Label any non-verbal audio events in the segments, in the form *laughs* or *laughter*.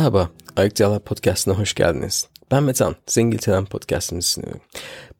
Merhaba, Ayık Diyalar Podcast'ına hoş geldiniz. Ben Metan, Zengiltelen Podcast'ını sunuyorum.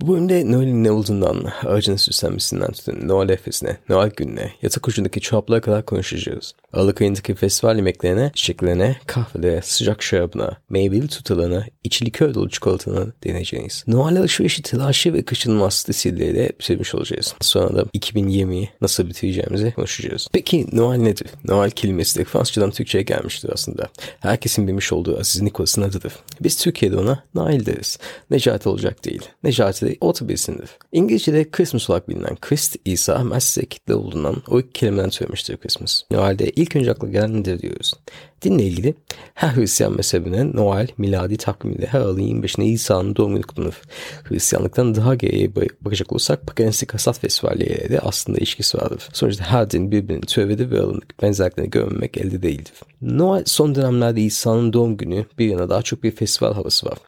Bu bölümde Noel'in ne olduğundan, ağacın süslenmesinden tutun Noel efesine, Noel gününe, yatak ucundaki çoraplara kadar konuşacağız. Aralık ayındaki festival yemeklerine, çiçeklerine, kahvelere, sıcak şarabına, meyveli tutalana, içli köy dolu çikolatana deneyeceğiz. Noel alışverişi telaşı ve kaçınılmaz stresilleriyle bitirmiş olacağız. Sonra da 2020'yi nasıl bitireceğimizi konuşacağız. Peki Noel nedir? Noel kelimesi de Fransızcadan Türkçe'ye gelmiştir aslında. Herkesin bilmiş olduğu Aziz Nikolas'ın adıdır. Biz Türkiye'de ona Nail deriz. Necati olacak değil. Necati de orta bir isimdir. İngilizce'de Christmas olarak bilinen Christ, İsa, Messi kitle olduğundan o iki kelimeden türemiştir Christmas. Noel'de ilk önce akla gelen nedir diyoruz. Dinle ilgili her Hristiyan mezhebine Noel miladi takvimiyle her ayın 25'ine İsa'nın doğum günü kutlanır. Hristiyanlıktan daha geriye bakacak olursak Paganistik Hasat Festivaliyle de aslında ilişkisi vardır. Sonuçta her din birbirini türevidir ve aralarındaki benzerliklerini görmemek elde değildir. Noel son dönemlerde İsa'nın doğum günü bir yana daha çok bir festival havası var.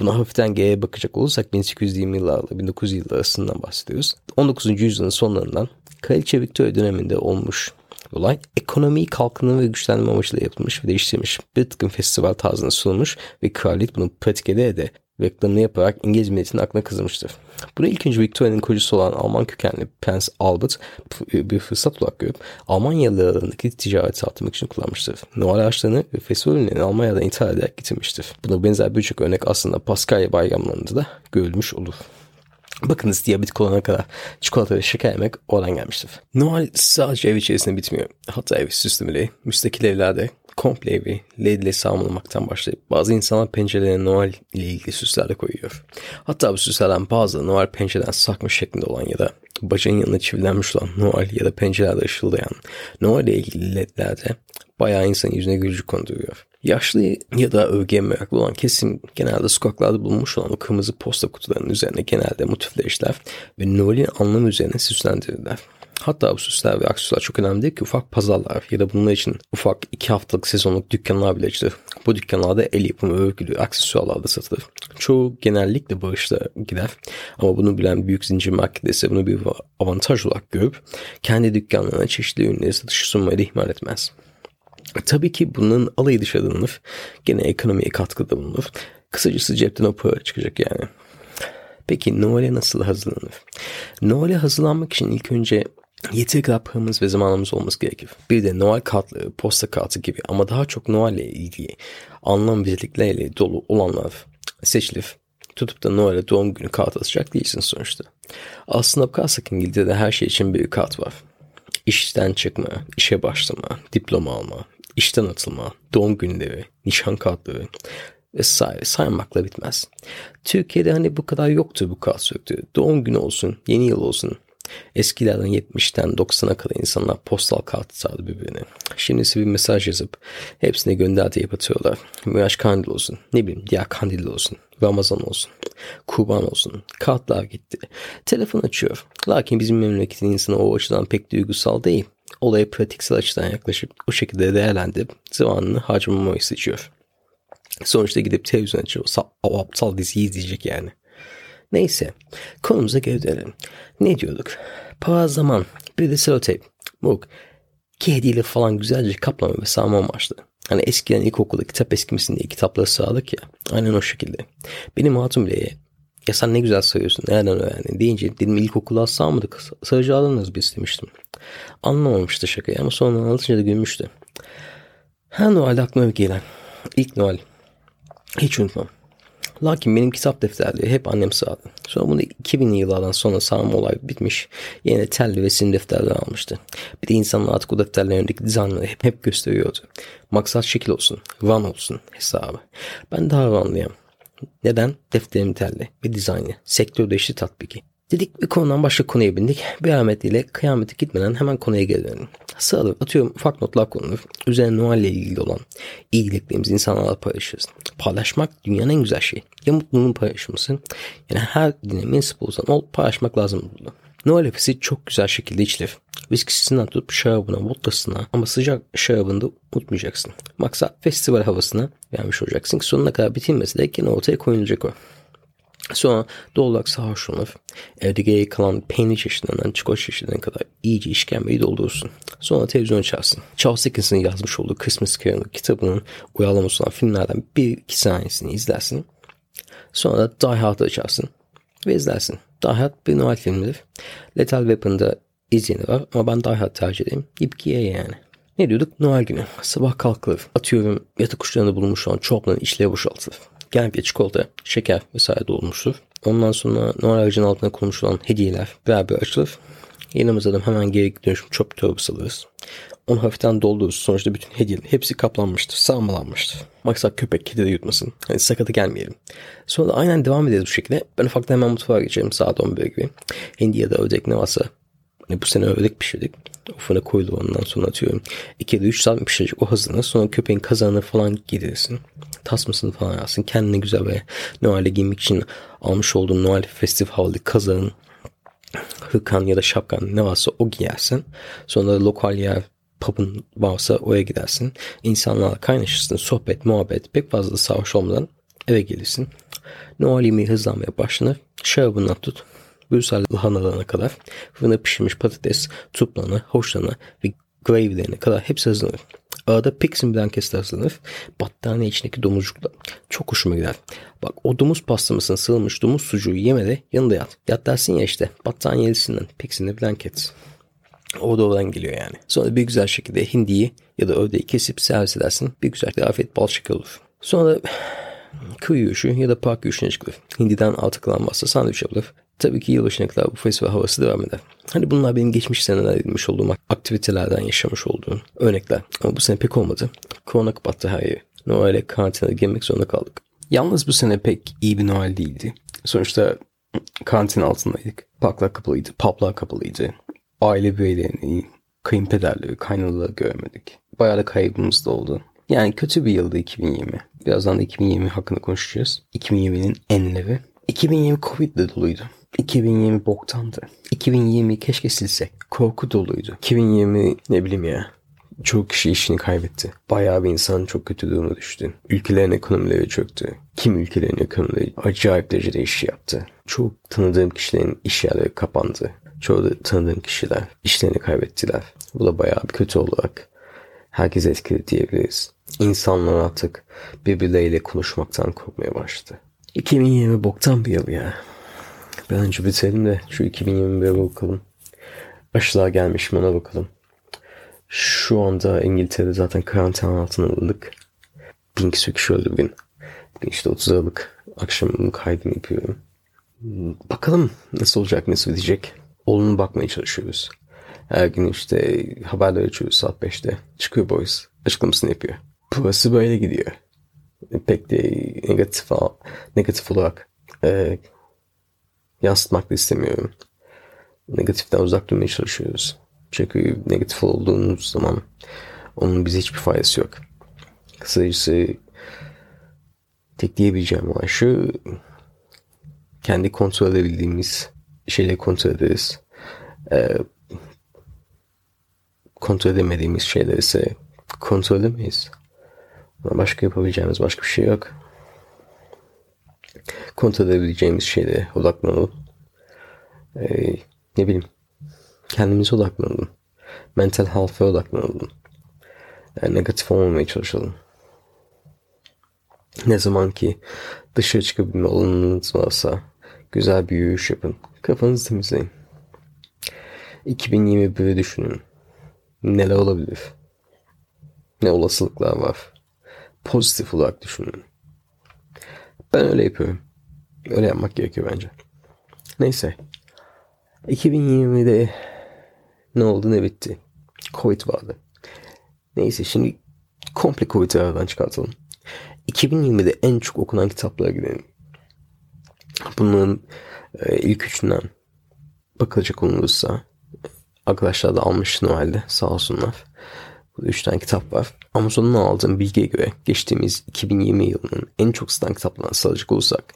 Buna hafiften geriye bakacak olursak 1820 yıllarla 1900 yıllar arasından bahsediyoruz. 19. yüzyılın sonlarından Kraliçe Victoria döneminde olmuş olay ekonomiyi kalkınma ve güçlendirme amacıyla yapılmış ve değiştirilmiş. Bir tıkım festival tarzına sunulmuş ve kraliyet bunu pratik ede de reklamını yaparak İngiliz milletinin aklına kazımıştır. Bunu ilk önce Victoria'nın kocası olan Alman kökenli Prince Albert bir fırsat olarak görüp Almanyalı aralarındaki ticareti arttırmak için kullanmıştır. Noel ağaçlarını ve festival ürünlerini Almanya'dan ithal ederek getirmiştir. Buna benzer birçok örnek aslında Paskalya bayramlarında da görülmüş olur. Bakınız diyabetik olana kadar çikolata ve şeker yemek oradan gelmiştir. Noel sadece ev içerisinde bitmiyor. Hatta ev süslemeli, müstakil evlerde komple evi led ile sarmalamaktan başlayıp bazı insanlar pencerelerine Noel ile ilgili süsler de koyuyor. Hatta bu süslerden bazı Noel pencereden sakmış şeklinde olan ya da bacağın yanına çivilenmiş olan Noel ya da pencerelerde ışıldayan Noel ile ilgili ledlerde bayağı insanın yüzüne gülücük konduruyor. Yaşlı ya da övgüye meraklı olan kesim genelde sokaklarda bulunmuş olan o kırmızı posta kutularının üzerine genelde motifler işler ve Noel'in anlamı üzerine süslendirirler. Hatta bu süsler ve aksesuarlar çok önemli değil ki ufak pazarlar ya da bunlar için ufak iki haftalık sezonluk dükkanlar bile açılır. Bu dükkanlarda el yapımı örgülü aksesuarlar da satılır. Çoğu genellikle bağışla gider ama bunu bilen büyük zincir marketler ise bunu bir avantaj olarak görüp kendi dükkanlarına çeşitli ürünleri satışı sunmayı da ihmal etmez. Tabii ki bunun alayı dışarı alınır. Gene ekonomiye katkıda bulunur. Kısacası cepten o para çıkacak yani. Peki Noel'e nasıl hazırlanır? Noel'e hazırlanmak için ilk önce yeteri kadar ve zamanımız olması gerekir. Bir de Noel kartları, posta kartı gibi ama daha çok Noel ile ilgili anlam belirtikleriyle dolu olanlar seçilir. Tutup da Noel'e doğum günü kart atacak değilsin sonuçta. Aslında bakarsak İngiltere'de her şey için bir kart var. İşten çıkma, işe başlama, diploma alma, işten atılma, doğum günleri, nişan kartları vesaire saymakla bitmez. Türkiye'de hani bu kadar yoktu bu kart söktü. Doğum günü olsun, yeni yıl olsun. Eskilerden 70'ten 90'a kadar insanlar postal kart atardı birbirine. Şimdisi bir mesaj yazıp hepsine gönder diye atıyorlar. Miraç kandil olsun, ne bileyim diğer kandil olsun, Ramazan olsun, kurban olsun. Kartlar gitti. Telefon açıyor. Lakin bizim memleketin insanı o açıdan pek duygusal değil olaya pratiksel açıdan yaklaşıp o şekilde değerlendirip zamanını harcamamayı seçiyor. Sonuçta gidip televizyon açıp o aptal diziyi izleyecek yani. Neyse konumuza geri dönelim. Ne diyorduk? Para zaman de seloteyp. Bu kediyle falan güzelce kaplama ve sağma amaçlı. Hani eskiden ilkokulda kitap eskimesin diye kitapları sağladık ya. Aynen o şekilde. Benim hatun bile ya sen ne güzel sayıyorsun nereden öğrendin deyince dedim ilkokula sağmadık sayıcı alınız biz demiştim. Anlamamıştı şakayı ama sonra anlatınca da gülmüştü. Her Noel'de aklıma gelen ilk Noel hiç unutmam. Lakin benim kitap defterleri hep annem sağdı. Sonra bunu 2000 yıllardan sonra sağma olay bitmiş. Yine telli ve sim defterler almıştı. Bir de insanlar artık o defterlerin önündeki dizaynları hep, hep gösteriyordu. Maksat şekil olsun, van olsun hesabı. Ben daha vanlıyım. Neden? Defterim telli ve dizaynı. Sektör değişti tatbiki. Dedik bir konudan başka konuya bindik. Bir ile kıyamete gitmeden hemen konuya gelelim. Sağda atıyorum ufak notlar konulur. Üzerine Noel ile ilgili olan iyiliklerimizi insanlarla paylaşırız. Paylaşmak dünyanın en güzel şeyi. Ya mutluluğun paylaşılması. Yani her dine mensup olsan ol paylaşmak lazım bunu. Noel öpesi çok güzel şekilde içilir. Viskisinden tutup şarabına, vodkasına ama sıcak şarabını da unutmayacaksın. Maksat festival havasına vermiş olacaksın ki sonuna kadar bitirmesi de gene ortaya koyulacak o. Sonra doğal olarak sarhoş olur. Evde geri kalan peynir çeşitlerinden çikolata çeşitlerine kadar iyice işkembeyi doldurursun. Sonra televizyon açarsın. Charles Dickens'ın yazmış olduğu Christmas Carol kitabının uyarlaması olan filmlerden bir iki sahnesini izlersin. Sonra da Die Hard'ı açarsın ve izlersin. Die Hard bir Noel filmidir. Lethal Weapon'da izleyeni var ama ben Die Hard tercih ederim. İpkiye yani. Ne diyorduk? Noel günü. Sabah kalkılır. Atıyorum yatak uçlarında bulunmuş olan çorapların içleri boşaltılır. Genellikle çikolata, şeker vesaire dolmuştur. Ondan sonra Noel ağacının altına konmuş olan hediyeler beraber açılır. Yanımıza da hemen geri dönüşüm çöp torbası alırız. Onu hafiften doldururuz. Sonuçta bütün hediyeler hepsi kaplanmıştır, sağmalanmıştır. Maksat köpek, kedi de yutmasın. Hani sakatı gelmeyelim. Sonra da aynen devam ederiz bu şekilde. Ben ufaktan hemen mutfağa geçerim saat 11 gibi. Hindi ya da ördek ne varsa. Hani bu sene ördek pişirdik. O fırına koyulu ondan sonra atıyorum. 2 ya da 3 saat pişirecek o hazırlanır. Sonra köpeğin kazanını falan giydirirsin. Tasmasını falan alsın. Kendine güzel ve Noel'e giymek için almış olduğun Noel festif havalı kazanın hırkan ya da şapkan ne varsa o giyersin. Sonra lokal yer pub'un varsa oraya gidersin. İnsanlarla kaynaşırsın. Sohbet, muhabbet pek fazla sarhoş olmadan eve gelirsin. Noel yemeği hızlanmaya başlanır. Şarabından tut. Brüssel lahanalarına kadar fırına pişirmiş patates, tuplarına, hoşlarına ve gravy'lerine kadar hepsi hazırlanır. Arada Pixin blankesi hazırlanır. Battaniye içindeki domuzcukla. Çok hoşuma gider. Bak o domuz pastamasına sığılmış domuz sucuğu yeme de yanında yat. Yat dersin ya işte battaniyelisinden Pixin'de blanket. O da oradan geliyor yani. Sonra bir güzel şekilde hindiyi ya da ördeği kesip servis edersin. Bir güzel afiyet bal şeker olur. Sonra *sighs* kıyı yürüyüşü ya da park yürüyüşüne çıkılır. Hindiden altı kalan varsa sandviç yapılır. Tabii ki yılbaşına kadar bu festival havası devam eder. Hani bunlar benim geçmiş seneler edilmiş olduğum aktivitelerden yaşamış olduğum örnekler. Ama bu sene pek olmadı. Korona kapattı her yeri. Noel'e karantinada girmek zorunda kaldık. Yalnız bu sene pek iyi bir Noel değildi. Sonuçta karantin altındaydık. Parklar kapalıydı, publar kapalıydı. Aile bireylerini, kayınpederleri, kaynaları göremedik. Bayağı da kaybımız da oldu. Yani kötü bir yıldı 2020. Birazdan da 2020 hakkında konuşacağız. 2020'nin enleri. 2020 Covid de doluydu. 2020 boktandı. 2020 keşke silsek. Korku doluydu. 2020 ne bileyim ya. Çok kişi işini kaybetti. Bayağı bir insan çok kötü duruma düştü. Ülkelerin ekonomileri çöktü. Kim ülkelerin ekonomileri acayip derecede iş yaptı. Çok tanıdığım kişilerin iş yerleri kapandı. Çoğu da tanıdığım kişiler işlerini kaybettiler. Bu da bayağı bir kötü olarak herkes etkili diyebiliriz. İnsanlar artık birbirleriyle konuşmaktan korkmaya başladı. 2020 boktan bir yıl ya. Ben önce bitirelim de şu 2021'e bakalım. Aşılar gelmiş mi ona bakalım. Şu anda İngiltere'de zaten karantina altına alındık. Bin küsur kişi öldü bugün. Bugün işte 30 Aralık akşamın kaydını yapıyorum. Bakalım nasıl olacak, nasıl bitecek. Olumlu bakmaya çalışıyoruz. Her gün işte haberler açıyoruz saat 5'te. Çıkıyor boys. Açıklamasını yapıyor. Burası böyle gidiyor. Pek de negatif, negatif olarak e, yansıtmak da istemiyorum. Negatiften uzak durmaya çalışıyoruz. Çünkü negatif olduğumuz zaman onun bize hiçbir faydası yok. Kısacası tek diyebileceğim olay şu kendi kontrol edebildiğimiz şeyleri kontrol ederiz. Ee, kontrol edemediğimiz şeyler ise kontrol edemeyiz. Başka yapabileceğimiz başka bir şey yok. Kontrol edebileceğimiz şeylere odaklanalım. Ee, ne bileyim kendimize odaklanalım. Mental health'e odaklanalım. Yani negatif olmamaya çalışalım. Ne zaman ki dışarı çıkabilme alanınız varsa güzel bir yürüyüş yapın. Kafanızı temizleyin. 2021'i düşünün. Neler olabilir? Ne olasılıklar var? Pozitif olarak düşünün. Ben öyle yapıyorum. Öyle yapmak gerekiyor bence. Neyse. 2020'de ne oldu ne bitti. Covid vardı. Neyse şimdi komple Covid'i aradan çıkartalım. 2020'de en çok okunan kitaplara gidelim. Bunların e, ilk üçünden bakılacak olursa arkadaşlar da almış Noel'de sağ olsunlar. Burada üç tane kitap var. Amazon'dan aldığım bilgiye göre geçtiğimiz 2020 yılının en çok satan kitaplarına sayacak olursak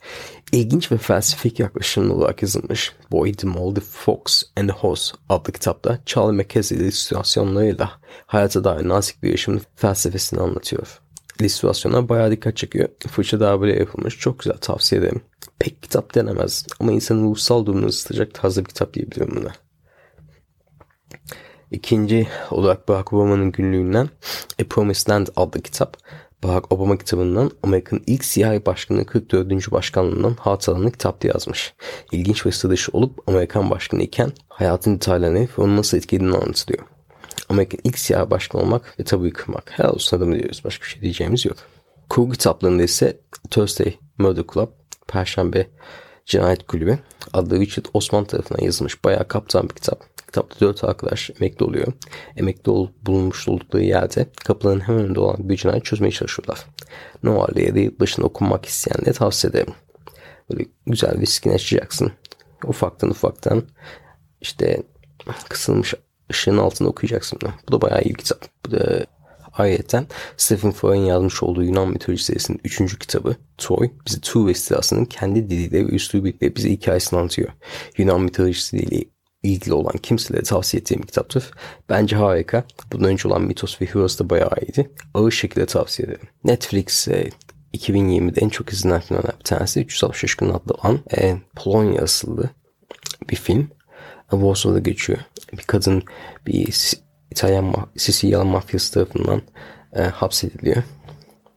ilginç ve felsefik yaklaşımlı olarak yazılmış Boy the Moldy Fox and the Horse adlı kitapta Charlie Mackesy illüstrasyonlarıyla hayata dair nazik bir yaşamın felsefesini anlatıyor. İllüstrasyonlar bayağı dikkat çekiyor. Fırça darbeyle yapılmış. Çok güzel tavsiye ederim. pek kitap denemez ama insanın ruhsal durumunu ısıtacak tarzda bir kitap diyebilirim buna. İkinci olarak Barack Obama'nın günlüğünden A Promised Land adlı kitap. Barack Obama kitabından Amerika'nın ilk siyahi başkanının 44. başkanlığından hatıralarını kitapta yazmış. İlginç ve sır dışı olup Amerikan başkanı iken hayatın detaylarını ve onu nasıl etkilediğini anlatılıyor. Amerika'nın ilk siyahi başkan olmak ve tabuyu kırmak. Helal olsun diyoruz. Başka bir şey diyeceğimiz yok. Kurgu kitaplarında ise Thursday Murder Club, Perşembe Cinayet Kulübü adlı Richard Osman tarafından yazılmış bayağı kaptan bir kitap. Kitapta dört arkadaş emekli oluyor. Emekli ol, bulunmuş oldukları yerde kapıların hemen önünde olan bir cinayet çözmeye çalışıyorlar. Noel'de ya da yılbaşında okunmak isteyenlere tavsiye ederim. Böyle güzel viskini açacaksın. Ufaktan ufaktan işte kısılmış ışığın altında okuyacaksın. Bu da bayağı iyi bir kitap. Bu da Ayrıca Stephen Fry'in yazmış olduğu Yunan mitoloji serisinin 3. kitabı Troy bizi Tuve istilasının kendi diliyle ve üslubuyla bize hikayesini anlatıyor. Yunan mitolojisiyle ilgili olan kimselere tavsiye ettiğim kitaptır. Bence harika. Bundan önce olan Mitos ve Heroes da bayağı iyiydi. Ağır şekilde tavsiye ederim. Netflix 2020'de en çok izlenen filmlerden bir tanesi 365 gün adlı olan e, Polonya asıllı bir film. Warsaw'da geçiyor. Bir kadın bir İtalyan Sicilya mafyası tarafından e, hapsediliyor.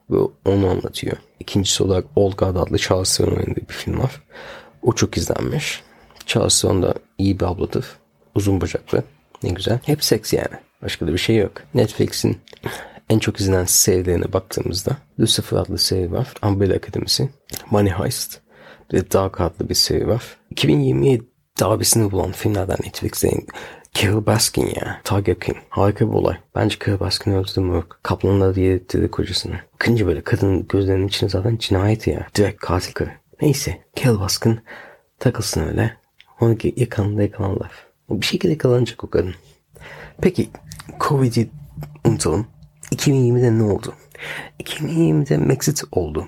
Ve onu anlatıyor. İkincisi olarak Olga adlı Charles Theron oynadığı bir film var. O çok izlenmiş. Charles Theron da iyi bir abladır. Uzun bacaklı. Ne güzel. Hep seks yani. Başka da bir şey yok. Netflix'in en çok izlenen serilerine baktığımızda Lucifer adlı seri var. Umbrella Akademisi. Money Heist. Bir de Dark adlı bir seri var. 2020'ye darbesini bulan filmlerden Netflix'in Carol Baskin ya. Tiger King. Harika bir olay. Bence Carol Baskin öldürdü yok. Kaplanlar ettirdi kocasını. Kınca böyle kadın gözlerinin içine zaten cinayet ya. Direkt katil karı. Neyse. Carol Baskin takılsın öyle. Onu yakanında yakalanlar. Bir şekilde yakalanacak o kadın. Peki Covid'i unutalım. 2020'de ne oldu? 2020'de Maxit oldu.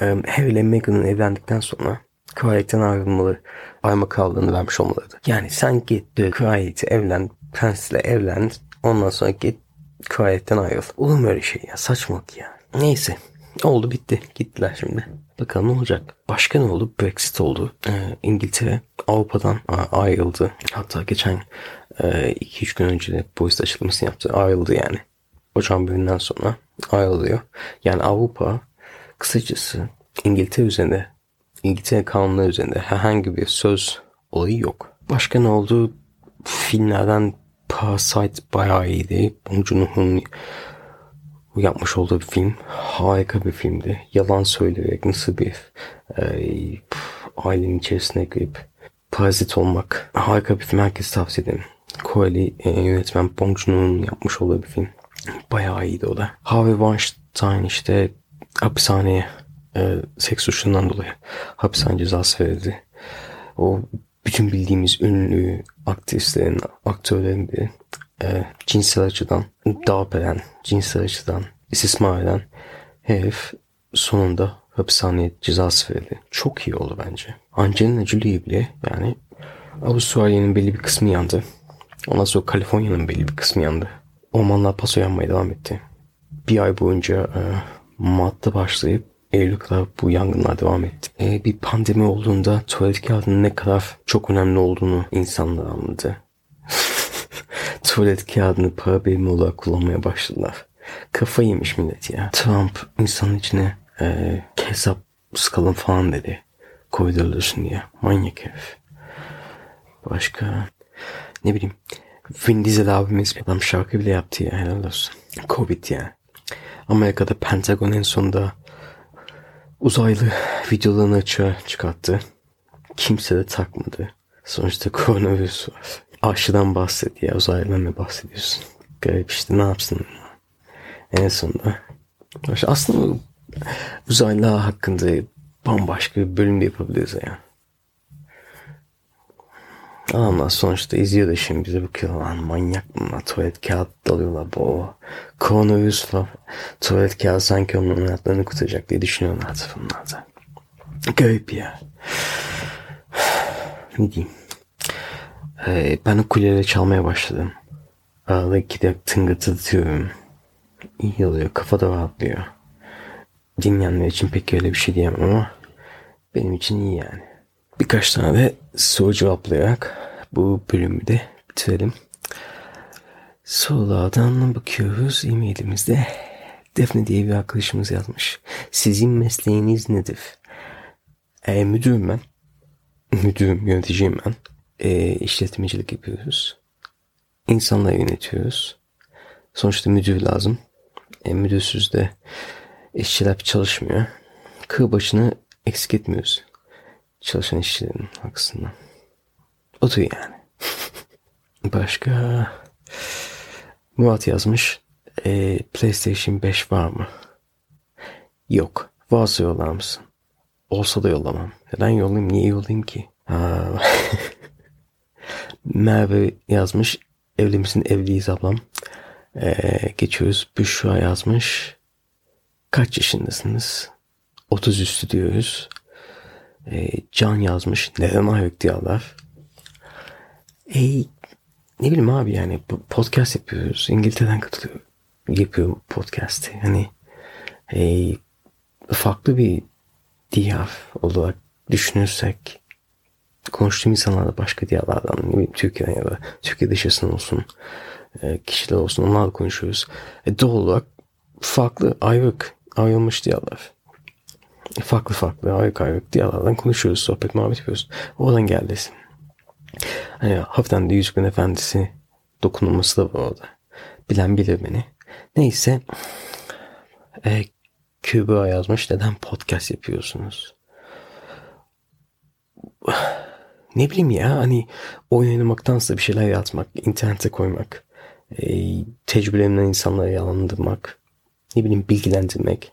Um, Harry ile Meghan'ın evlendikten sonra Kraliyet'ten ayrılmalı, ayrılma kaldığını vermiş olmalıydı. Yani sen git de kraliyeti evlen, prensle evlen, ondan sonra git kraliyetten ayrıl. Olur mu öyle şey ya? Saçmalık ya. Neyse. Oldu bitti. Gittiler şimdi. Bakalım ne olacak? Başka ne oldu? Brexit oldu. Ee, İngiltere Avrupa'dan ayrıldı. Hatta geçen 2-3 e, gün önce de Boris açıklamasını yaptı. Ayrıldı yani. Ocağın birinden sonra ayrılıyor. Yani Avrupa kısacası İngiltere üzerinde İngiltere kanunları üzerinde herhangi bir söz olayı yok. Başka ne oldu? Filmlerden Parasite bayağı iyiydi. Bong Joon-ho'nun yapmış olduğu bir film. Harika bir filmdi. Yalan söyleyerek nasıl bir e, ailenin içerisine girip parazit olmak. Harika bir film. Herkese tavsiye ederim. Koreli e, yönetmen Bong Joon-ho'nun yapmış olduğu bir film. Bayağı iyiydi o da. Harvey Weinstein işte hapishaneye e, seks suçundan dolayı hapishane cezası verildi. O bütün bildiğimiz ünlü aktrislerin, aktörlerin bir e, cinsel açıdan darp eden, cinsel açıdan istismar eden herif sonunda hapishaneye cezası verildi. Çok iyi oldu bence. Angelina Jolie bile yani Avustralya'nın belli bir kısmı yandı. Ondan sonra Kaliforniya'nın belli bir kısmı yandı. Ormanlar paso yanmaya devam etti. Bir ay boyunca e, Mart'ta başlayıp Eylül bu yangınlar devam etti. E, bir pandemi olduğunda tuvalet kağıdının ne kadar çok önemli olduğunu insanlar anladı. *laughs* tuvalet kağıdını para birimi olarak kullanmaya başladılar. Kafa yemiş millet ya. Trump insanın içine e, hesap sıkalım falan dedi. Koydurulursun diye. Manyak herif. Başka ne bileyim Vin Diesel abimiz adam şarkı bile yaptı ya helal olsun. Covid ya. Amerika'da Pentagon en sonunda uzaylı videolarını açığa çıkarttı. Kimse de takmadı. Sonuçta koronavirüs var. Aşıdan bahset ya uzaylıdan ne bahsediyorsun? Garip işte ne yapsın? En sonunda. Aslında uzaylılar hakkında bambaşka bir bölüm de yapabiliriz ya. Adamlar sonuçta izliyor da şimdi bize bakıyor lan manyak bunlar tuvalet kağıt dalıyorlar bu koronavirüs falan tuvalet kağıt sanki onların hayatlarını kurtaracak diye düşünüyorlar bunlar da. Garip ya. *sighs* ne diyeyim. Ee, ben ukulele çalmaya başladım. Arada gidip tıngırtıtıyorum. İyi oluyor. Kafa da rahatlıyor. Dinleyenler için pek öyle bir şey diyemem ama Benim için iyi yani. Birkaç tane de soru cevaplayarak bu bölümü de bitirelim. Sorulardan bakıyoruz e-mailimizde. Defne diye bir arkadaşımız yazmış. Sizin mesleğiniz nedir? E, müdürüm ben. Müdürüm, yöneticiyim ben. E, işletmecilik yapıyoruz. İnsanları yönetiyoruz. Sonuçta müdür lazım. E, müdürsüz de işçiler çalışmıyor. Kır başını eksik etmiyoruz. Çalışan işçilerin aksından. Otur yani. *laughs* Başka... Murat yazmış. E, PlayStation 5 var mı? Yok. Varsa yollar mısın? Olsa da yollamam. Neden yollayayım? Niye yollayayım ki? Ha. *laughs* Merve yazmış. Evli misin? Evliyiz ablam. Ee, geçiyoruz. Büşra yazmış. Kaç yaşındasınız? 30 üstü diyoruz. Ee, Can yazmış. Neden ayak diyorlar? Ey ne bileyim abi yani podcast yapıyoruz. İngiltere'den katılıyor. Yapıyorum podcast'i. Hani e, farklı bir diyar olarak düşünürsek konuştuğum insanlarla başka diyarlardan ne Türkiye'den ya da Türkiye dışarısından olsun e, kişiler olsun onlarla konuşuyoruz. E, doğal olarak farklı ayrık ayrılmış diyarlar. Farklı farklı ayrık ayrık diyarlardan konuşuyoruz. Sohbet muhabbet yapıyoruz. Oradan geldi. Hani hafiften de Yüzüklerin Efendisi dokunulması da var orada. Bilen bilir beni. Neyse. E, Kübra yazmış. Neden podcast yapıyorsunuz? Ne bileyim ya hani oyun oynamaktansa bir şeyler yazmak, internete koymak, e, tecrübelerimden insanları yalandırmak, ne bileyim bilgilendirmek,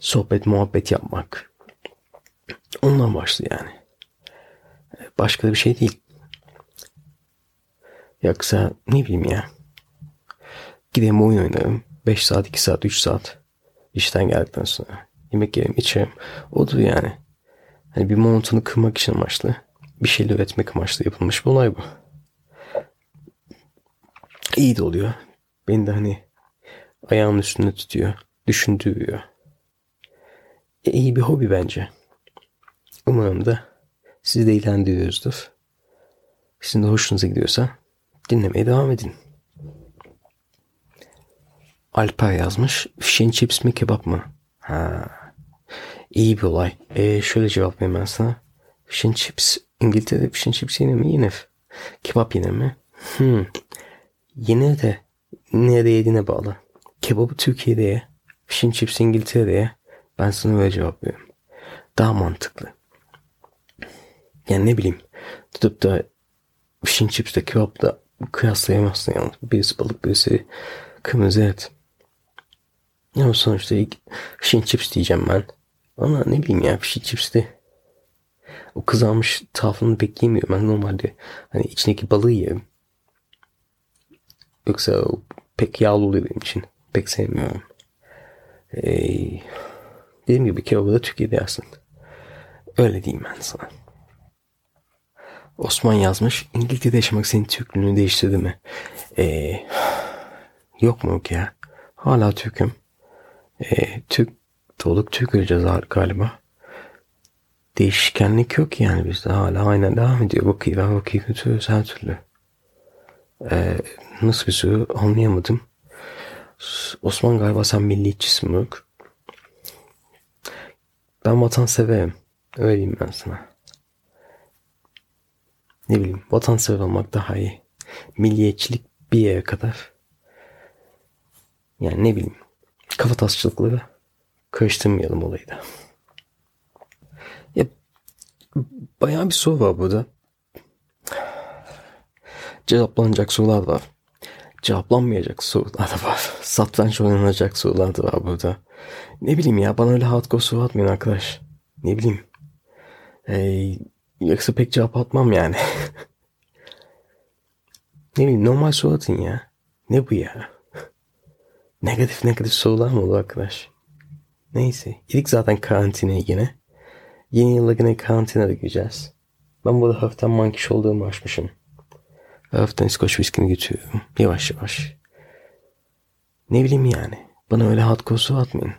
sohbet muhabbet yapmak. Ondan başlı yani. Başka bir şey değil. Yoksa ne bileyim ya. Gideyim oyun oynarım. 5 saat, 2 saat, 3 saat. İşten geldikten sonra. Yemek yerim, içerim. Odur yani. Hani bir monotonu kırmak için amaçlı. Bir şeyler üretmek amaçlı yapılmış olay bu. İyi de oluyor. Beni de hani ayağımın üstünde tutuyor. Düşündürüyor. E, iyi bir hobi bence. Umarım da sizi de eğlendiriyoruzdur. Sizin de hoşunuza gidiyorsa dinlemeye devam edin. Alper yazmış. Fish and chips mi kebap mı? Ha. İyi bir olay. Ee, şöyle cevap vereyim ben sana. Fish and chips. İngiltere'de fish and chips yine mi? Yine. Kebap yine mi? Hmm. Yine de nerede yediğine bağlı. Kebabı Türkiye'de and chips İngiltere'de. Ben sana öyle cevap veriyorum. Daha mantıklı. Yani ne bileyim. Tutup da and chips de kebap da kıyaslayamazsın yani. Birisi balık birisi kırmızı et. Ama sonuçta ilk and chips diyeceğim ben. Ama ne bileyim ya and chips de o kızarmış tarafını bekleyemiyorum. Ben normalde hani içindeki balığı yerim. Yoksa pek yağlı oluyor benim için. Pek sevmiyorum. Ee, dediğim gibi kebabı da Türkiye'de yersin. Öyle diyeyim ben sana. Osman yazmış. İngiltere'de yaşamak senin Türklüğünü değiştirdi mi? Ee, yok mu yok ya? Hala Türk'üm. Ee, Türk doğduk Türk öleceğiz galiba. Değişkenlik yok yani bizde hala aynen devam ediyor. Bakıyı götürüyoruz her türlü. Ee, nasıl bir soru anlayamadım. Osman galiba sen milliyetçisin yok. Ben vatan severim. Öyleyim ben sana ne bileyim vatansever olmak daha iyi. Milliyetçilik bir yere kadar. Yani ne bileyim kafa tasçılıkları karıştırmayalım olayı da. Ya bayağı bir soru var burada. Cevaplanacak sorular var. Cevaplanmayacak sorular da var. *laughs* Satranç oynanacak sorular da var burada. Ne bileyim ya bana öyle hardcore soru atmayın arkadaş. Ne bileyim. Ee, Yoksa pek cevap atmam yani. *laughs* ne bileyim normal soru atın ya. Ne bu ya? *laughs* negatif negatif sorular mı oldu arkadaş? Neyse. İlk zaten karantinaya yine. Yeni yıla yine karantinada gireceğiz. Ben burada hafiften mankiş olduğumu açmışım. Hafiften İskoç viskini götürüyorum. Yavaş yavaş. Ne bileyim yani. Bana öyle hardcore soru atmayın.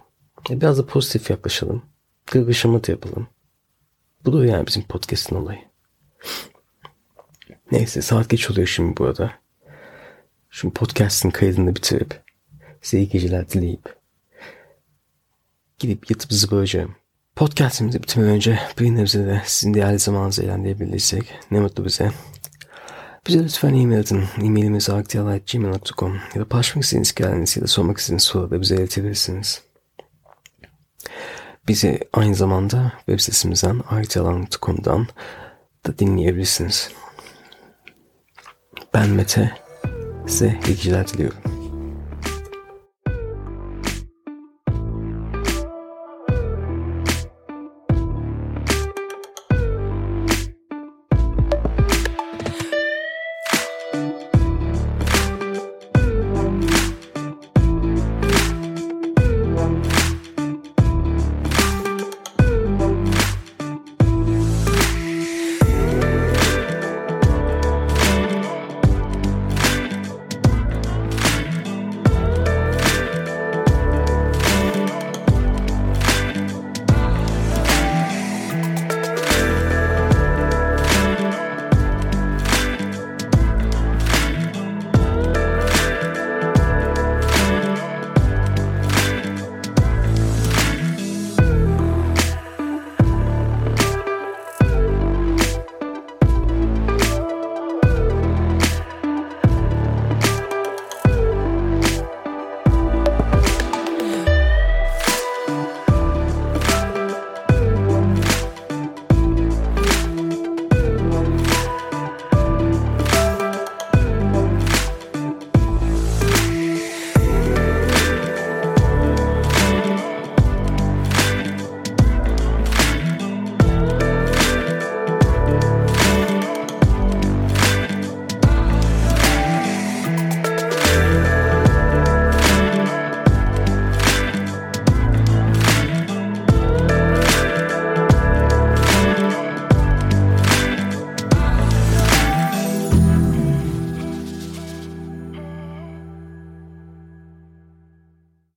Biraz da pozitif yaklaşalım. Gırgışımıt yapalım. Bu da yani bizim podcast'ın olayı. Neyse saat geç oluyor şimdi bu arada. Şu podcast'ın kaydını bitirip size iyi geceler dileyip gidip yatıp zıbaracağım. Podcast'imizi bitirmeden önce bir nebze de sizin değerli zamanınızı eğlendirebilirsek ne mutlu bize. Bize lütfen e-mail atın. E-mailimiz arktiyal.gmail.com ya da paylaşmak istediğiniz hikayenizi ya da sormak istediğiniz soruları bize iletebilirsiniz. Bizi aynı zamanda web sitemizden arktiyal.com'dan da dinleyebilirsiniz. Ben Mete. Size iyi geceler diliyorum.